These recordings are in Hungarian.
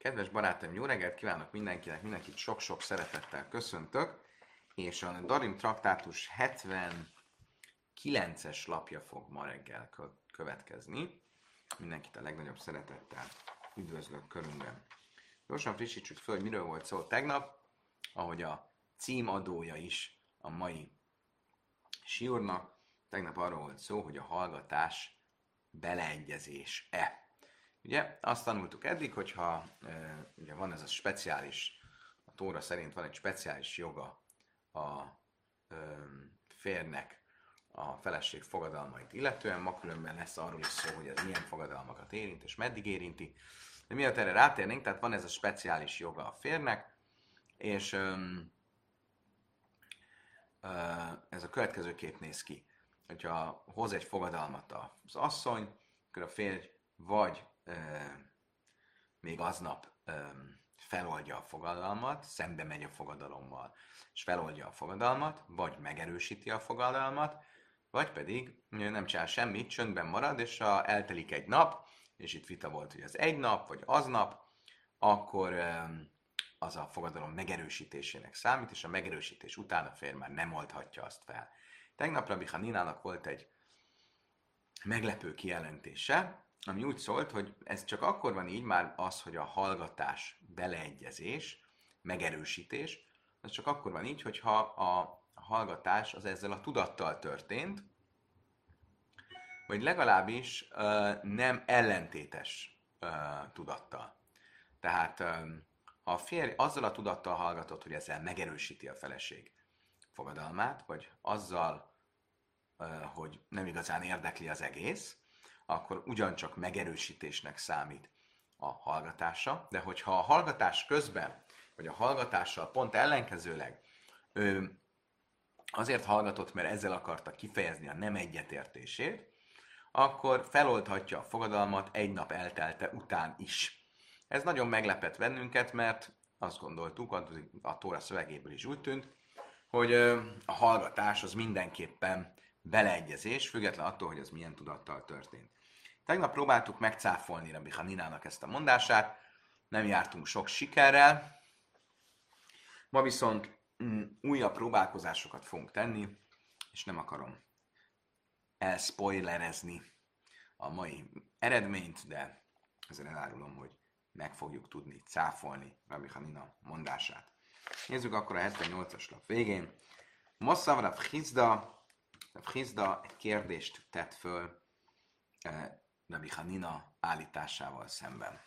Kedves barátaim, jó reggelt kívánok mindenkinek, mindenkit sok-sok szeretettel köszöntök, és a Darim traktátus 79-es lapja fog ma reggel következni. Mindenkit a legnagyobb szeretettel üdvözlök körünkben. Gyorsan frissítsük föl, hogy miről volt szó tegnap, ahogy a címadója is a mai siúrnak. Tegnap arról volt szó, hogy a hallgatás beleegyezés-e. Ugye azt tanultuk eddig, hogyha e, ugye van ez a speciális, a Tóra szerint van egy speciális joga a e, férnek a feleség fogadalmait illetően, ma különben lesz arról is szó, hogy ez milyen fogadalmakat érint, és meddig érinti. De miatt erre rátérnénk, tehát van ez a speciális joga a férnek, és uh, ez a következő kép néz ki. Hogyha hoz egy fogadalmat az asszony, akkor a férj vagy még aznap feloldja a fogadalmat, szembe megy a fogadalommal, és feloldja a fogadalmat, vagy megerősíti a fogadalmat, vagy pedig nem csinál semmit, csöndben marad, és ha eltelik egy nap, és itt vita volt, hogy az egy nap, vagy aznap, akkor az a fogadalom megerősítésének számít, és a megerősítés után a férj már nem oldhatja azt fel. Tegnap Rabbi Haninának volt egy meglepő kijelentése, ami úgy szólt, hogy ez csak akkor van így már az, hogy a hallgatás, beleegyezés, megerősítés, az csak akkor van így, hogyha a hallgatás az ezzel a tudattal történt, vagy legalábbis uh, nem ellentétes uh, tudattal. Tehát uh, ha a férj azzal a tudattal hallgatott, hogy ezzel megerősíti a feleség fogadalmát, vagy azzal, uh, hogy nem igazán érdekli az egész, akkor ugyancsak megerősítésnek számít a hallgatása, de hogyha a hallgatás közben, vagy a hallgatással pont ellenkezőleg ő azért hallgatott, mert ezzel akarta kifejezni a nem egyetértését, akkor feloldhatja a fogadalmat egy nap eltelte után is. Ez nagyon meglepett bennünket, mert azt gondoltuk, a Tóra szövegéből is úgy tűnt, hogy a hallgatás az mindenképpen beleegyezés, független attól, hogy az milyen tudattal történt. Tegnap próbáltuk megcáfolni Rabbi Haninának ezt a mondását, nem jártunk sok sikerrel, ma viszont mm, újabb próbálkozásokat fogunk tenni, és nem akarom elspoilerezni a mai eredményt, de ezzel elárulom, hogy meg fogjuk tudni cáfolni Rabbi Hanina mondását. Nézzük akkor a 78-as lap végén. Mosszav Rav Hizda, Hizda egy kérdést tett föl eh, Rabbi Hanina állításával szemben.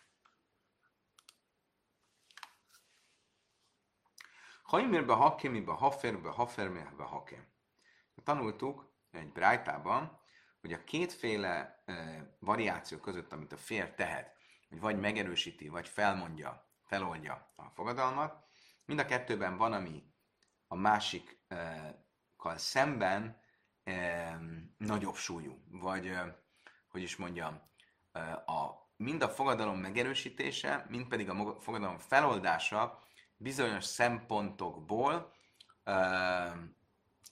Haimirbe hakemibe haferbe hafermehbe hakem. Tanultuk egy brájtában, hogy a kétféle e, variáció között, amit a fér tehet, hogy vagy megerősíti, vagy felmondja, feloldja a fogadalmat, mind a kettőben van, ami a másikkal szemben nagyobb súlyú, vagy hogy is mondjam, a, mind a fogadalom megerősítése, mind pedig a fogadalom feloldása bizonyos szempontokból uh,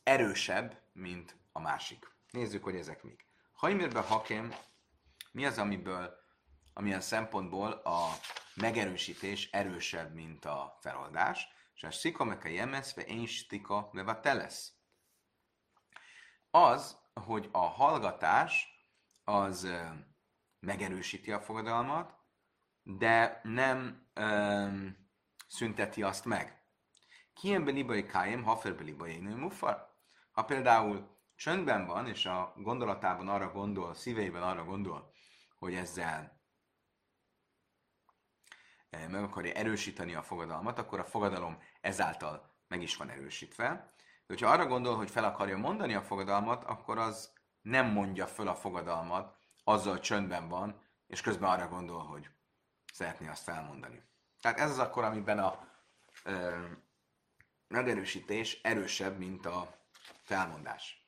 erősebb, mint a másik. Nézzük, hogy ezek mik. Hajmirbe hakem, mi az, amiből, amilyen szempontból a megerősítés erősebb, mint a feloldás, és a szikomeka jemeszve én stika telesz. Az, hogy a hallgatás az megerősíti a fogadalmat, de nem öm, szünteti azt meg. Kiemben libai kájem, haferbe libai mufar. Ha például csöndben van, és a gondolatában arra gondol, szíveiben arra gondol, hogy ezzel meg akarja erősíteni a fogadalmat, akkor a fogadalom ezáltal meg is van erősítve. De hogyha arra gondol, hogy fel akarja mondani a fogadalmat, akkor az nem mondja föl a fogadalmat, azzal csöndben van, és közben arra gondol, hogy szeretné azt felmondani. Tehát ez az akkor, amiben a ö, megerősítés erősebb, mint a felmondás.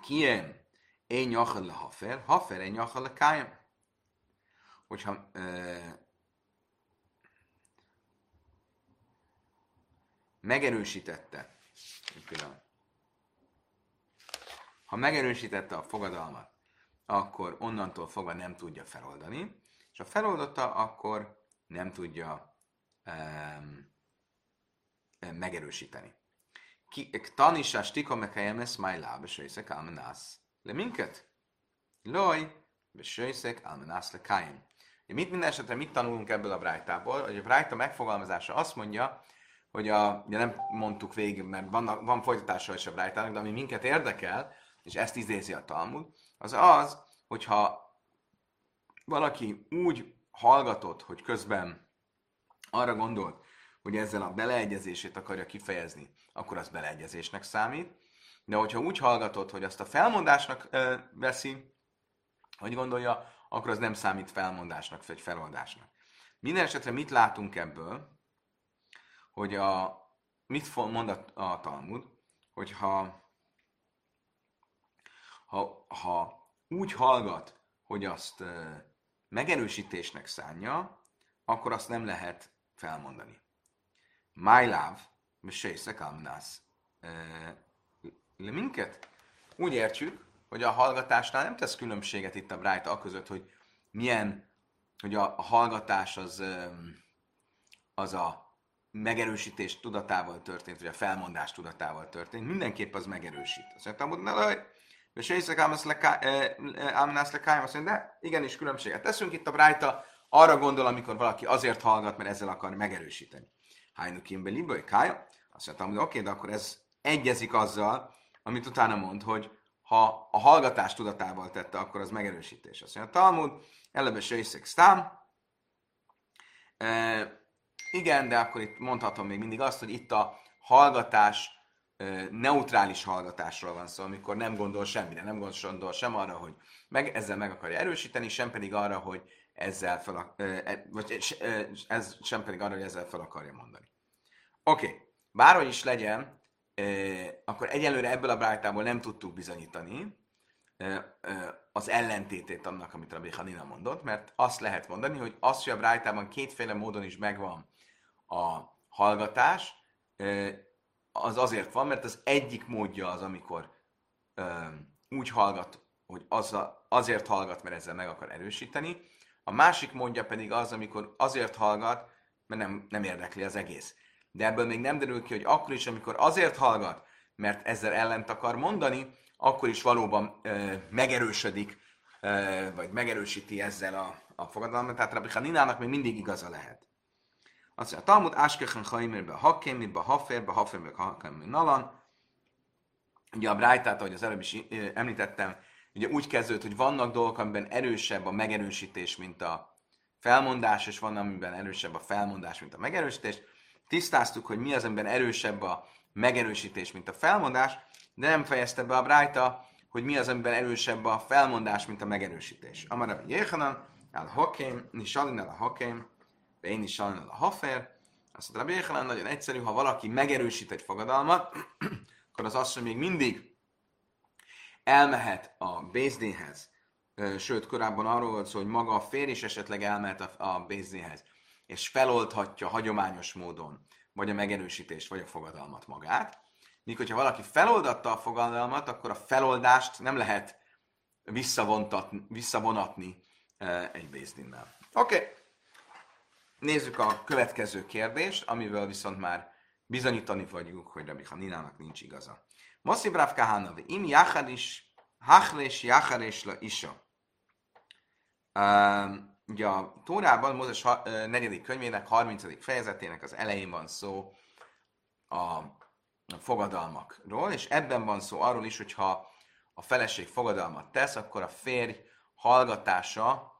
Kiem, én nyachal le hafer, hafer én nyachal le kájem. Hogyha ö, megerősítette, ha megerősítette a fogadalmat, akkor onnantól fogva nem tudja feloldani, és ha feloldotta, akkor nem tudja um, megerősíteni. Tanisá stika mekejemes májlá, besőjszek almenász. Le minket? Loj, besőjszek almenász le kájem. Mit minden esetre mit tanulunk ebből a brájtából? Hogy a brájta megfogalmazása azt mondja, hogy a, ugye nem mondtuk végig, mert van, van folytatása is a brájtának, de ami minket érdekel, és ezt idézi a Talmud, az az, hogyha valaki úgy hallgatott, hogy közben arra gondolt, hogy ezzel a beleegyezését akarja kifejezni, akkor az beleegyezésnek számít. De hogyha úgy hallgatott, hogy azt a felmondásnak ö, veszi, hogy gondolja, akkor az nem számít felmondásnak, vagy feloldásnak. Minden esetre mit látunk ebből? Hogy a, mit mond a, a Talmud, hogyha ha, ha úgy hallgat, hogy azt ö, megerősítésnek szánja, akkor azt nem lehet felmondani. My love, Messészek Amnász. Le minket? Úgy értjük, hogy a hallgatásnál nem tesz különbséget itt a Brájta között, hogy milyen, hogy a, a hallgatás az, az a megerősítés tudatával történt, vagy a felmondás tudatával történt. Mindenképp az megerősít. Azt mondtam, hogy ne laj, és észre ámnász le kájm, azt mondja, de igenis különbséget teszünk itt a Brájta, arra gondol, amikor valaki azért hallgat, mert ezzel akar megerősíteni. Hájnukim beliből, kája. Azt mondtam, hogy oké, de akkor ez egyezik azzal, amit utána mond, hogy ha a hallgatás tudatával tette, akkor az megerősítés. Azt mondja, Talmud, eleve sejszek sztám. Igen, de akkor itt mondhatom még mindig azt, hogy itt a hallgatás, neutrális hallgatásról van szó, amikor nem gondol semmire, nem gondol sem arra, hogy meg, ezzel meg akarja erősíteni, sem pedig arra, hogy ezzel fel, e, vagy ez sem pedig arra, hogy ezzel fel akarja mondani. Oké, okay. bárhogy is legyen, akkor egyelőre ebből a brájtából nem tudtuk bizonyítani az ellentétét annak, amit Rabbi Hanina mondott, mert azt lehet mondani, hogy az, hogy a brájtában kétféle módon is megvan a hallgatás, az azért van, mert az egyik módja az, amikor úgy hallgat, hogy az a, azért hallgat, mert ezzel meg akar erősíteni, a másik módja pedig az, amikor azért hallgat, mert nem, nem érdekli az egész. De ebből még nem derül ki, hogy akkor is, amikor azért hallgat, mert ezzel ellent akar mondani, akkor is valóban ö, megerősödik, ö, vagy megerősíti ezzel a, a fogadalmat. Tehát Rabbi Haninának még mindig igaza lehet. Azt mondja, a Talmud Áskechen Chaimirbe Hakkémbe, Haferbe, Haferbe, Hakkémbe Nalan. Ugye a Brájtát, ahogy az előbb is említettem, ugye úgy kezdődött, hogy vannak dolgok, amiben erősebb a megerősítés, mint a felmondás, és van, amiben erősebb a felmondás, mint a megerősítés. Tisztáztuk, hogy mi az, amiben erősebb a megerősítés, mint a felmondás, de nem fejezte be a Brájta, hogy mi az, amiben erősebb a felmondás, mint a megerősítés. Amara Jéhanan, el Hakem, Nisalin el a Hakem, én Nisalin el a Hafer. Azt mondta, Jéhanan nagyon egyszerű, ha valaki megerősít egy fogadalmat, akkor az hogy még mindig elmehet a Bézdénhez, sőt, korábban arról volt szó, hogy maga a férj is esetleg elmehet a, a Bézdénhez, és feloldhatja hagyományos módon, vagy a megerősítést, vagy a fogadalmat magát. Míg hogyha valaki feloldatta a fogadalmat, akkor a feloldást nem lehet visszavonatni egy Bézdinnel. Oké, okay. Nézzük a következő kérdést, amivel viszont már bizonyítani vagyunk, hogy Rabbi Haninának nincs igaza. Moszib Rav Kahana, im jachad is, hachles jachares la isa. ugye a Tórában, Mózes negyedik könyvének, 30. fejezetének az elején van szó a fogadalmakról, és ebben van szó arról is, hogyha a feleség fogadalmat tesz, akkor a férj hallgatása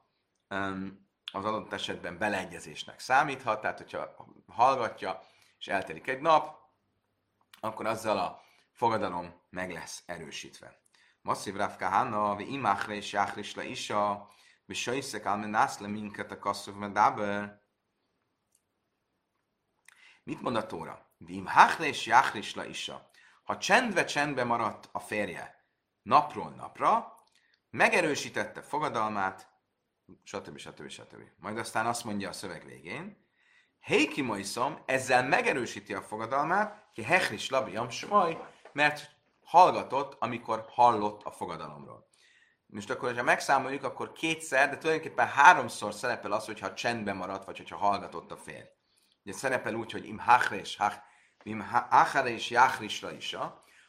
az adott esetben beleegyezésnek számíthat, tehát hogyha hallgatja, és eltelik egy nap, akkor azzal a fogadalom meg lesz erősítve. Masszív Rav Kahana, vi imachre és jáchris le isa, vi sajszek almenász le minket a kasszov medáber. Mit mond a Tóra? Vi imachre és jáchris le isa. Ha csendve csendbe maradt a férje napról napra, megerősítette fogadalmát, stb. stb. stb. Majd aztán azt mondja a szöveg végén, Heiki Moiszom ezzel megerősíti a fogadalmát, ki Hechris Labi Jamsmaj, mert hallgatott, amikor hallott a fogadalomról. most akkor, ha megszámoljuk, akkor kétszer, de tulajdonképpen háromszor szerepel az, hogyha csendben maradt, vagy hogyha hallgatott a férj. Ugye szerepel úgy, hogy im hachres, hach, im hachres jachrisra is,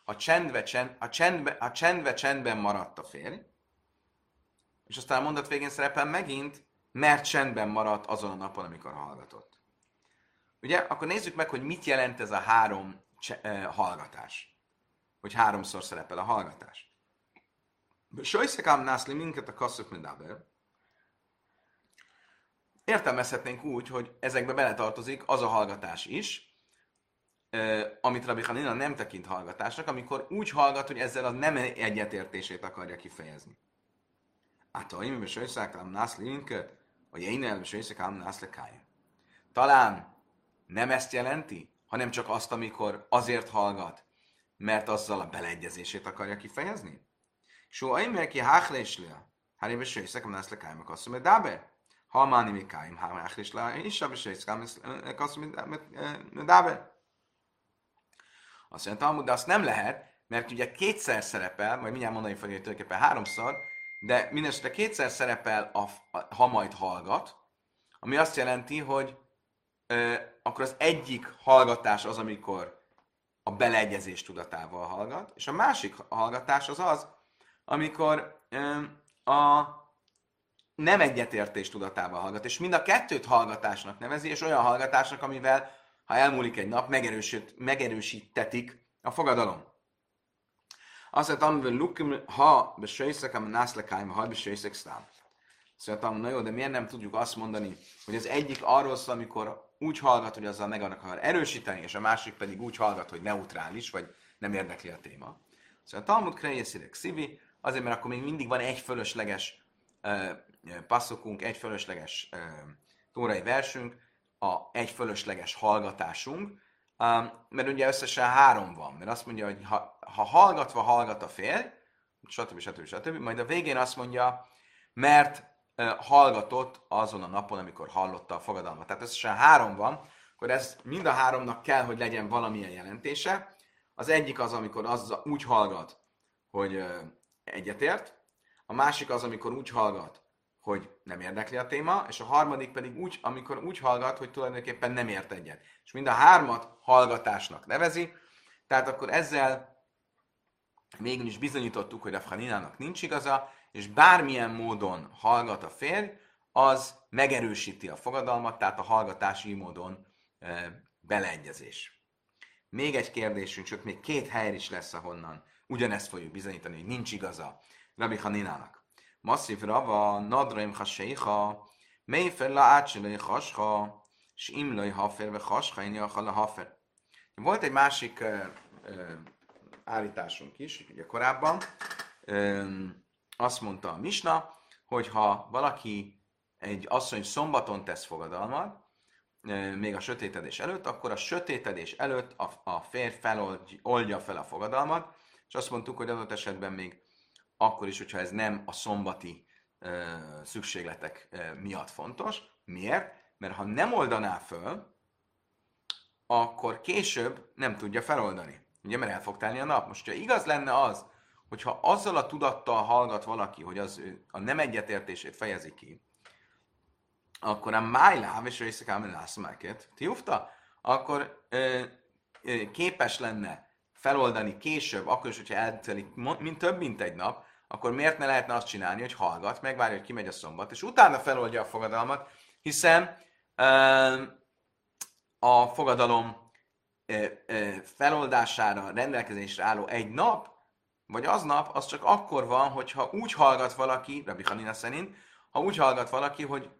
ha csendbe, csend, a csendbe, a csendbe, csendben maradt a férj, és aztán a mondat végén szerepel megint, mert csendben maradt azon a napon, amikor hallgatott. Ugye? Akkor nézzük meg, hogy mit jelent ez a három cse- hallgatás. Hogy háromszor szerepel a hallgatás. Sajszekám nászli minket a kasszok medáber. Értelmezhetnénk úgy, hogy ezekbe beletartozik az a hallgatás is, amit Rabbi Hanina nem tekint hallgatásnak, amikor úgy hallgat, hogy ezzel a nem egyetértését akarja kifejezni. A taim és sajszák nász linke, a jeinel és sajszák ám nász. Talán nem ezt jelenti, hanem csak azt, amikor azért hallgat, mert azzal a beleegyezését akarja kifejezni. Só meg ki háhléslea, hanem és sajszák nász lekája, meg azt mondja, e dábe. Ha máni mi káim, ha máhlis le, és is azt mondja, e e dábe. Azt mondja, Talmud, de azt nem lehet, mert ugye kétszer szerepel, majd mindjárt mondani fogja, hogy tulajdonképpen háromszor, de mindesetre kétszer szerepel, a, a, ha majd hallgat, ami azt jelenti, hogy ö, akkor az egyik hallgatás az, amikor a beleegyezés tudatával hallgat, és a másik hallgatás az az, amikor a nem egyetértés tudatával hallgat, és mind a kettőt hallgatásnak nevezi, és olyan hallgatásnak, amivel, ha elmúlik egy nap, megerősít, megerősítetik a fogadalom. Azt mondtam, hogy lukim, ha besőszek, am nászlekáim, ha besőszek szám. Azt mondtam, na jó, de miért nem tudjuk azt mondani, hogy az egyik arról szól, amikor úgy hallgat, hogy azzal meg akar erősíteni, és a másik pedig úgy hallgat, hogy neutrális, vagy nem érdekli a téma. Szóval Talmud Krejeszirek Szivi, Azért, mert akkor még mindig van egy fölösleges uh, passzokunk, egy fölösleges uh, tórai versünk, a egy fölösleges hallgatásunk, um, mert ugye összesen három van, mert azt mondja, hogy ha, ha hallgatva hallgat a fél, stb. stb. stb. Majd a végén azt mondja, mert hallgatott azon a napon, amikor hallotta a fogadalmat. Tehát összesen három van, akkor ez mind a háromnak kell, hogy legyen valamilyen jelentése. Az egyik az, amikor az úgy hallgat, hogy egyetért, a másik az, amikor úgy hallgat, hogy nem érdekli a téma, és a harmadik pedig úgy, amikor úgy hallgat, hogy tulajdonképpen nem ért egyet. És mind a hármat hallgatásnak nevezi, tehát akkor ezzel végül is bizonyítottuk, hogy a Faninának nincs igaza, és bármilyen módon hallgat a férj, az megerősíti a fogadalmat, tehát a hallgatási módon e, beleegyezés. Még egy kérdésünk, csak még két hely is lesz, ahonnan ugyanezt fogjuk bizonyítani, hogy nincs igaza Rabbi Haninának. Masszív Rava, Nadraim Haseicha, Méfer la ácsilai hasha, és imlai hafer, ve hasha, a hafer. Volt egy másik uh, uh, állításunk is, ugye korábban, uh, azt mondta a Misna, hogy ha valaki egy asszony szombaton tesz fogadalmat, még a sötétedés előtt, akkor a sötétedés előtt a, a férj feloldja fel a fogadalmat, és azt mondtuk, hogy adott esetben még akkor is, hogyha ez nem a szombati ö, szükségletek ö, miatt fontos. Miért? Mert ha nem oldaná föl, akkor később nem tudja feloldani. Ugye, mert el fog telni a nap. Most, ha igaz lenne az, hogyha azzal a tudattal hallgat valaki, hogy az a nem egyetértését fejezi ki, akkor a májláv és részekám lász máket, tiufta, akkor ö, ö, képes lenne feloldani később, akkor is, hogyha eltelik mint több, mint egy nap, akkor miért ne lehetne azt csinálni, hogy hallgat, megvárja, hogy kimegy a szombat, és utána feloldja a fogadalmat, hiszen a fogadalom feloldására rendelkezésre álló egy nap, vagy az nap, az csak akkor van, hogyha úgy hallgat valaki, Rabbi Hanina szerint, ha úgy hallgat valaki, hogy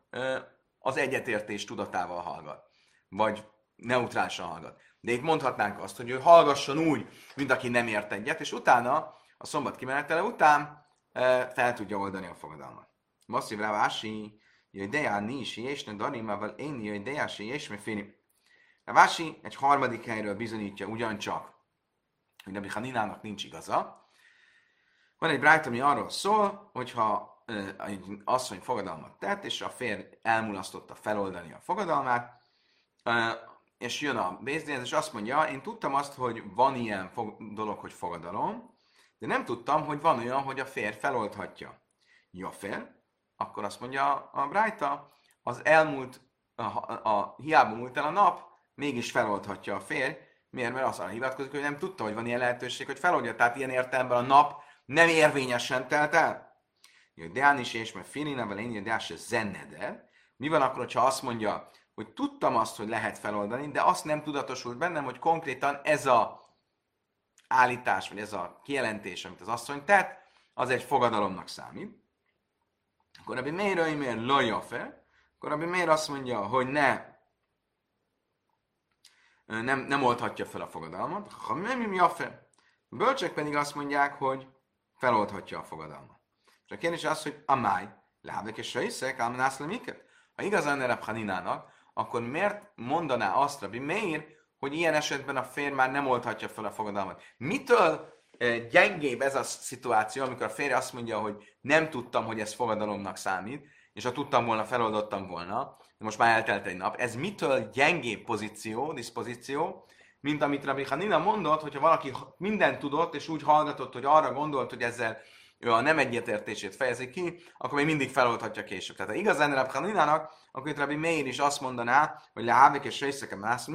az egyetértés tudatával hallgat, vagy neutrálisan hallgat. De itt mondhatnánk azt, hogy ő hallgasson úgy, mint aki nem ért egyet, és utána, a szombat kimenetele után e, fel tudja oldani a fogadalmat. Masszív Rávási, jöjj dejá nísi, és ne darimával én jöjj dejási, és me féni. Rávási egy harmadik helyről bizonyítja ugyancsak, hogy Nebi Haninának nincs igaza. Van egy brájt, ami arról szól, hogyha e, egy asszony fogadalmat tett, és a férj elmulasztotta feloldani a fogadalmát, e, és jön a Bézdénz, és azt mondja, én tudtam azt, hogy van ilyen fog- dolog, hogy fogadalom, de nem tudtam, hogy van olyan, hogy a férj feloldhatja. Jafer, akkor azt mondja a Brájta, az elmúlt, a, a, a, hiába múlt el a nap, mégis feloldhatja a férj. Miért? Mert azt hivatkozik, hogy nem tudta, hogy van ilyen lehetőség, hogy feloldja. Tehát ilyen értelemben a nap nem érvényesen telt el. Deán is és mert Finina, vagy én Deán se zenneder. Mi van akkor, ha azt mondja, hogy tudtam azt, hogy lehet feloldani, de azt nem tudatosult bennem, hogy konkrétan ez a állítás, vagy ez a kijelentés, amit az asszony tett, az egy fogadalomnak számít. Akkor Rabbi Meir miért lajafe, akkor Rabbi Meir azt mondja, hogy ne, nem, nem oldhatja fel a fogadalmat. Ha nem jafe. A bölcsek pedig azt mondják, hogy feloldhatja a fogadalmat. És a kérdés az, hogy a máj, lábek és rejszek, ámnász le miket? Ha igazán erre Haninának, akkor miért mondaná azt Rabbi Meir, hogy ilyen esetben a férj már nem oldhatja fel a fogadalmat? Mitől gyengébb ez a szituáció, amikor a férj azt mondja, hogy nem tudtam, hogy ez fogadalomnak számít, és ha tudtam volna, feloldottam volna, de most már eltelt egy nap. Ez mitől gyengébb pozíció, diszpozíció, mint amit Rabbi Hanina mondott, hogyha valaki mindent tudott, és úgy hallgatott, hogy arra gondolt, hogy ezzel ő a nem egyetértését fejezi ki, akkor még mindig feloldhatja később. Tehát ha igazán Rabbi Haninának, akkor itt Rabbi Meir is azt mondaná, hogy lehávik és részeken más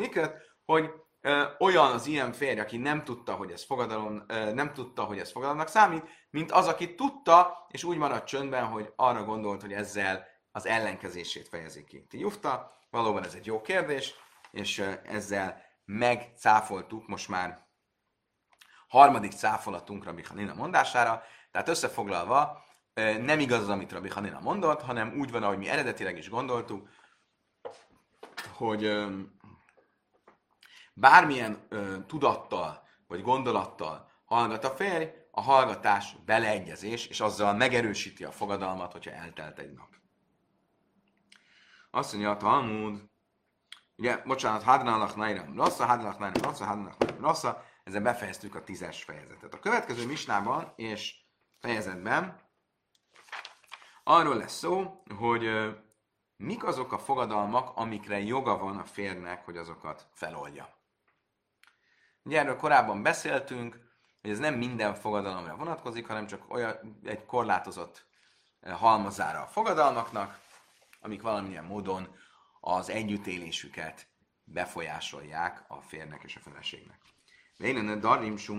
hogy ö, olyan az ilyen férj, aki nem tudta, hogy ez fogadalom, ö, nem tudta, hogy ez fogadalomnak számít, mint az, aki tudta, és úgy maradt csöndben, hogy arra gondolt, hogy ezzel az ellenkezését fejezi ki. Ti jufta, valóban ez egy jó kérdés, és ezzel megcáfoltuk most már harmadik cáfolatunk Rabbi Hanina mondására, tehát összefoglalva, nem igaz az, amit Rabbi Hanina mondott, hanem úgy van, ahogy mi eredetileg is gondoltuk, hogy bármilyen tudattal vagy gondolattal hallgat a férj, a hallgatás beleegyezés, és azzal megerősíti a fogadalmat, hogyha eltelt egy nap. Azt mondja a Talmud, ugye, bocsánat, hadnalach nairam rassza, hadnalach nairam rassza, hadnalach nairam rassza, ezzel befejeztük a tízes fejezetet. A következő misnában és fejezetben arról lesz szó, hogy mik azok a fogadalmak, amikre joga van a férnek, hogy azokat feloldja. Ugye erről korábban beszéltünk, hogy ez nem minden fogadalomra vonatkozik, hanem csak olyan, egy korlátozott halmazára a fogadalmaknak, amik valamilyen módon az együttélésüket befolyásolják a férnek és a feleségnek. Vélene darim sum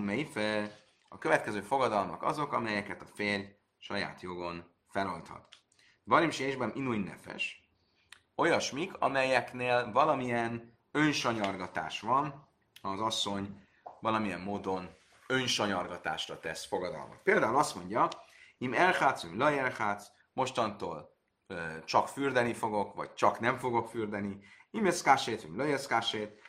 a következő fogadalmak azok, amelyeket a férj saját jogon feloldhat. Darim sésben inuin nefes, olyasmik, amelyeknél valamilyen önsanyargatás van, az asszony valamilyen módon önsanyargatásra tesz fogadalmat. Például azt mondja, im elhátsz, im lajelhátsz, mostantól ö, csak fürdeni fogok, vagy csak nem fogok fürdeni, im eszkásét, im lajeszkásét,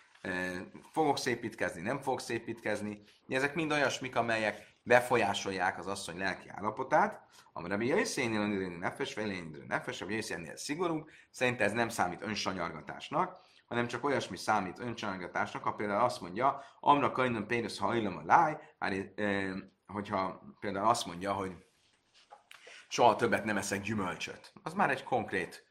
fogok szépítkezni, nem fogok szépítkezni. Ezek mind olyasmik, amelyek befolyásolják az asszony lelki állapotát. Amire mi jöjszénél a nefes, vagy nefes, vagy jöjszénél szigorú, szerint ez nem számít önsanyargatásnak hanem csak olyasmi számít öncsangatásnak, ha például azt mondja, Amra kajnön pénz hajlom a láj, hogyha például azt mondja, hogy soha többet nem eszek gyümölcsöt. Az már egy konkrét,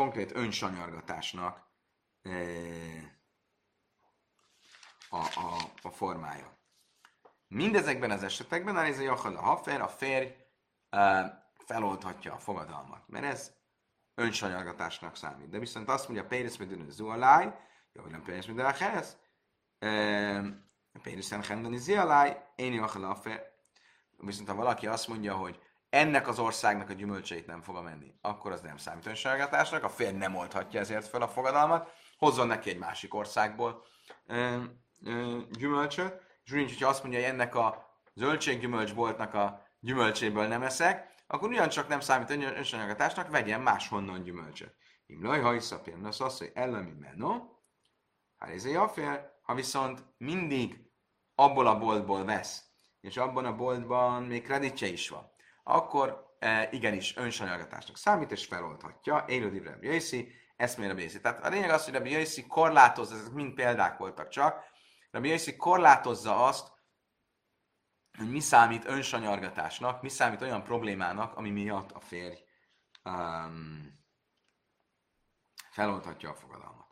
konkrét önsanyargatásnak e, a, a, a formája. Mindezekben az esetekben a Réza a Hafer, a férj e, feloldhatja a fogadalmat, mert ez önsanyargatásnak számít. De viszont azt mondja, Péris Medina Zualáj, jó, nem Péris Medina Hez, Péris Medina Zualáj, én jó, Viszont ha valaki azt mondja, hogy ennek az országnak a gyümölcseit nem fogom enni, akkor az nem számít önsajátásnak, a férj nem oldhatja ezért fel a fogadalmat, hozzon neki egy másik országból ö, ö, gyümölcsöt, és úgy, hogyha azt mondja, hogy ennek a zöldséggyümölcsboltnak a gyümölcséből nem eszek, akkor ugyancsak nem számít önsanyaggatásnak, vegyen máshonnan gyümölcsöt. Imlaj, ha iszapján, az az, hogy ellemi menno, hát ha viszont mindig abból a boltból vesz, és abban a boltban még kreditje is van, akkor e, igenis önsanyargatásnak számít, és feloldhatja. Élődi Rabbi Jöjszi, eszmére Jöjszi. Tehát a lényeg az, hogy Rabbi Jöjszi korlátozza, ezek mind példák voltak csak, Rabbi Jöjszi korlátozza azt, hogy mi számít önsanyargatásnak, mi számít olyan problémának, ami miatt a férj um, feloldhatja a fogadalmat.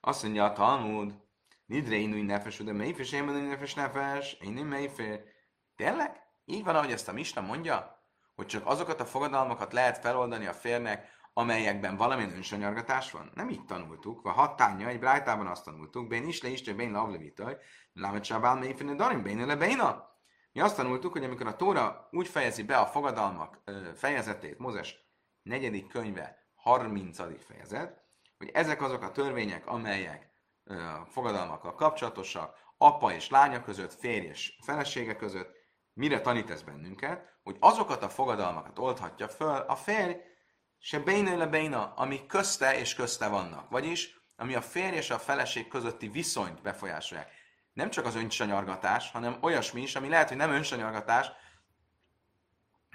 Azt mondja a Talmud, Nidre inúj nefes, de melyfes, én nefes nefes, én nem melyfé. Tényleg? Így van, ahogy ezt a Misna mondja, hogy csak azokat a fogadalmakat lehet feloldani a férnek, amelyekben valamilyen önsanyargatás van? Nem így tanultuk. A hatánya, egy brájtában azt tanultuk, bén is le is, bén lavlevitaj, lámet sábál mélyféne darim, bén le béna. Mi azt tanultuk, hogy amikor a Tóra úgy fejezi be a fogadalmak fejezetét, Mózes negyedik könyve, 30. fejezet, hogy ezek azok a törvények, amelyek fogadalmakkal kapcsolatosak, apa és lánya között, férj és felesége között, mire tanít ez bennünket, hogy azokat a fogadalmakat oldhatja föl a férj, se béna le béna, ami közte és közte vannak. Vagyis, ami a férj és a feleség közötti viszonyt befolyásolják. Nem csak az önsanyargatás, hanem olyasmi is, ami lehet, hogy nem önsanyargatás,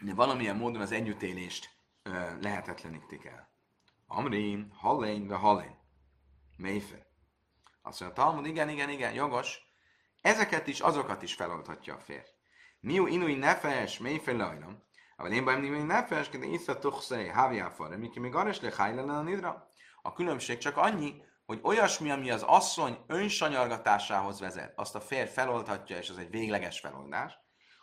de valamilyen módon az együttélést ö, lehetetlenítik el. Amrin, Hallén, de Hallén. Méfer. Azt mondja, Talmud, igen, igen, igen, jogos. Ezeket is, azokat is feloldhatja a férj. Miu inui nefes, mélyfej lajlam. Ával én bajom nimi nefes, de isza tuxei, hávjáfar, miki még arra is lehajlelen a nidra. A különbség csak annyi, hogy olyasmi, ami az asszony önsanyargatásához vezet, azt a férj feloldhatja, és az egy végleges feloldás.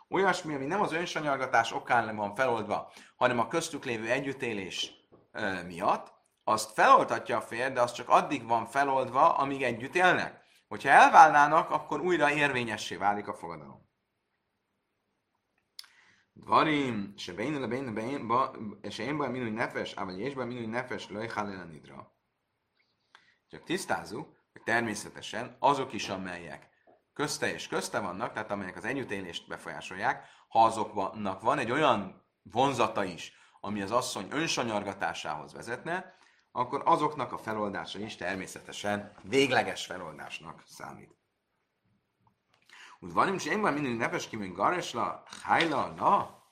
Olyasmi, ami nem az önsanyargatás okán van feloldva, hanem a köztük lévő együttélés ö, miatt, azt feloldhatja a férj, de az csak addig van feloldva, amíg együtt élnek. Hogyha elválnának, akkor újra érvényessé válik a fogadalom. דברים שבינו לבין שאין בהם מינוי נפש, אבל יש בהם מינוי נפש, לא יחל אלא נדרה. Csak tisztázzuk, hogy természetesen azok is, amelyek közte és közte vannak, tehát amelyek az együttélést befolyásolják, ha azoknak van egy olyan vonzata is, ami az asszony önsanyargatásához vezetne, akkor azoknak a feloldása is természetesen végleges feloldásnak számít. Én van mindig neves ki, mint garesla, hájla, na?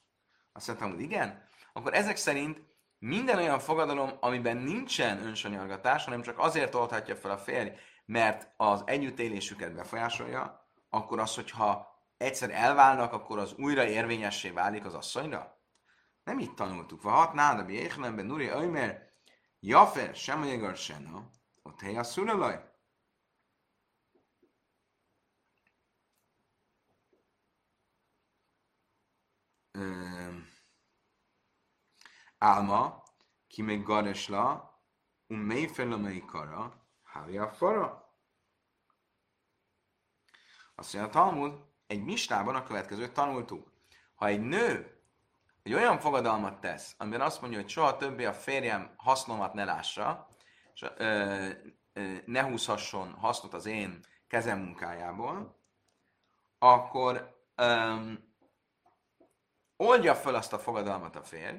Azt mondtam, hogy igen. Akkor ezek szerint minden olyan fogadalom, amiben nincsen önsanyargatás, hanem csak azért oldhatja fel a férj, mert az együttélésüket befolyásolja, akkor az, hogyha egyszer elválnak, akkor az újra érvényessé válik az asszonyra? Nem itt tanultuk. Vahat náda bi éhlemben nuri öjmer, jafer, sem a jegar sena, ott hely a szülelaj. Álma, ki még garesla, un mely fel kara, a fara. Azt mondja a Talmud, egy mistában a következőt tanultuk. Ha egy nő egy olyan fogadalmat tesz, amiben azt mondja, hogy soha többé a férjem hasznomat ne lássa, és ö, ö, ne húzhasson hasznot az én kezem munkájából, akkor ö, oldja fel azt a fogadalmat a férj,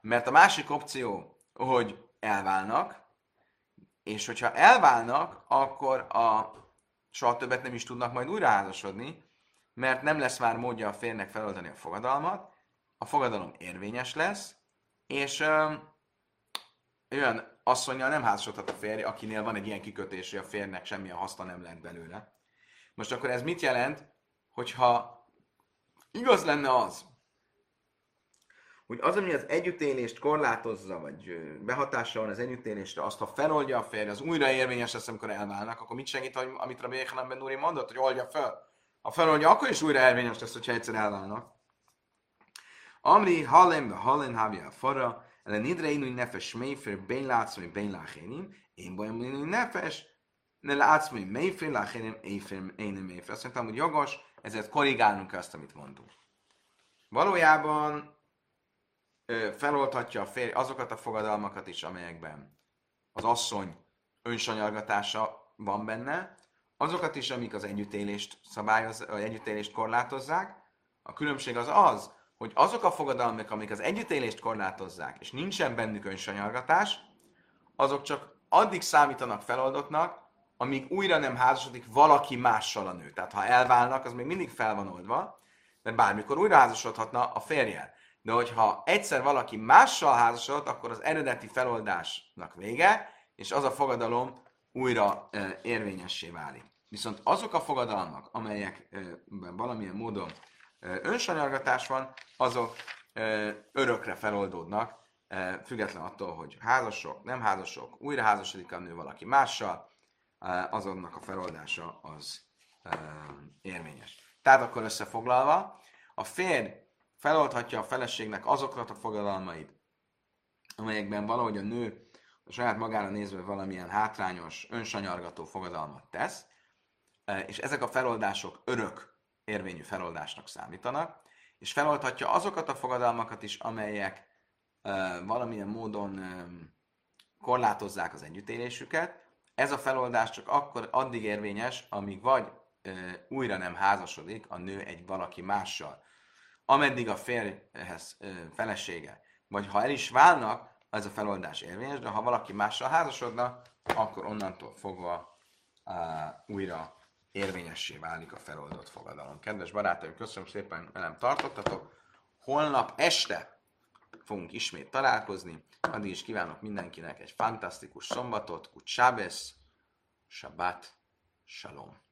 mert a másik opció, hogy elválnak, és hogyha elválnak, akkor a soha többet nem is tudnak majd újraházasodni, mert nem lesz már módja a férnek feloldani a fogadalmat, a fogadalom érvényes lesz, és ö, olyan asszonyjal nem házasodhat a férj, akinél van egy ilyen kikötés, hogy a férnek semmilyen haszna nem lehet belőle. Most akkor ez mit jelent, hogyha igaz lenne az, hogy az, ami az együttélést korlátozza, vagy behatása van az együttélésre, azt ha feloldja a férj, az újra érvényes lesz, amikor elválnak, akkor mit segít, amit Rabbi Yechanan Ben Nuri mondott, hogy oldja fel? Ha feloldja, akkor is újra érvényes lesz, hogyha egyszer elválnak. Amri halem be halen havja fara, ele nidre inui nefes méfer, bén látszmai, bén láchénim, én bajom inui nefes, ne látszmai méfer, láchénim, én méfer. Azt mondtam, hogy jogos, ezért korrigálnunk azt, amit mondunk. Valójában feloldhatja a férj azokat a fogadalmakat is, amelyekben az asszony önsanyargatása van benne, azokat is, amik az együttélést szabályoz, vagy együttélést korlátozzák. A különbség az az, hogy azok a fogadalmak, amik az együttélést korlátozzák, és nincsen bennük önsanyargatás, azok csak addig számítanak feloldottnak, amíg újra nem házasodik valaki mással a nő. Tehát ha elválnak, az még mindig fel van oldva, mert bármikor újra házasodhatna a férjel. De hogyha egyszer valaki mással házasodott, akkor az eredeti feloldásnak vége, és az a fogadalom újra érvényessé válik. Viszont azok a fogadalmak, amelyekben valamilyen módon önsanyargatás van, azok örökre feloldódnak, független attól, hogy házasok, nem házasok, újra házasodik a nő valaki mással, azonnak a feloldása az érvényes. Tehát akkor összefoglalva, A férj feloldhatja a feleségnek azokat a fogadalmait, amelyekben valahogy a nő a saját magára nézve valamilyen hátrányos, önsanyargató fogadalmat tesz, e, és ezek a feloldások örök érvényű feloldásnak számítanak, és feloldhatja azokat a fogadalmakat is, amelyek e, valamilyen módon e, korlátozzák az együttélésüket. Ez a feloldás csak akkor addig érvényes, amíg vagy újra nem házasodik a nő egy valaki mással, ameddig a férjhez felesége, vagy ha el is válnak, ez a feloldás érvényes, de ha valaki mással házasodna, akkor onnantól fogva uh, újra érvényessé válik a feloldott fogadalom. Kedves barátaim, köszönöm szépen, velem tartottatok. Holnap este fogunk ismét találkozni. Addig is kívánok mindenkinek egy fantasztikus szombatot, Kucsabesz, Shabbat, Shalom.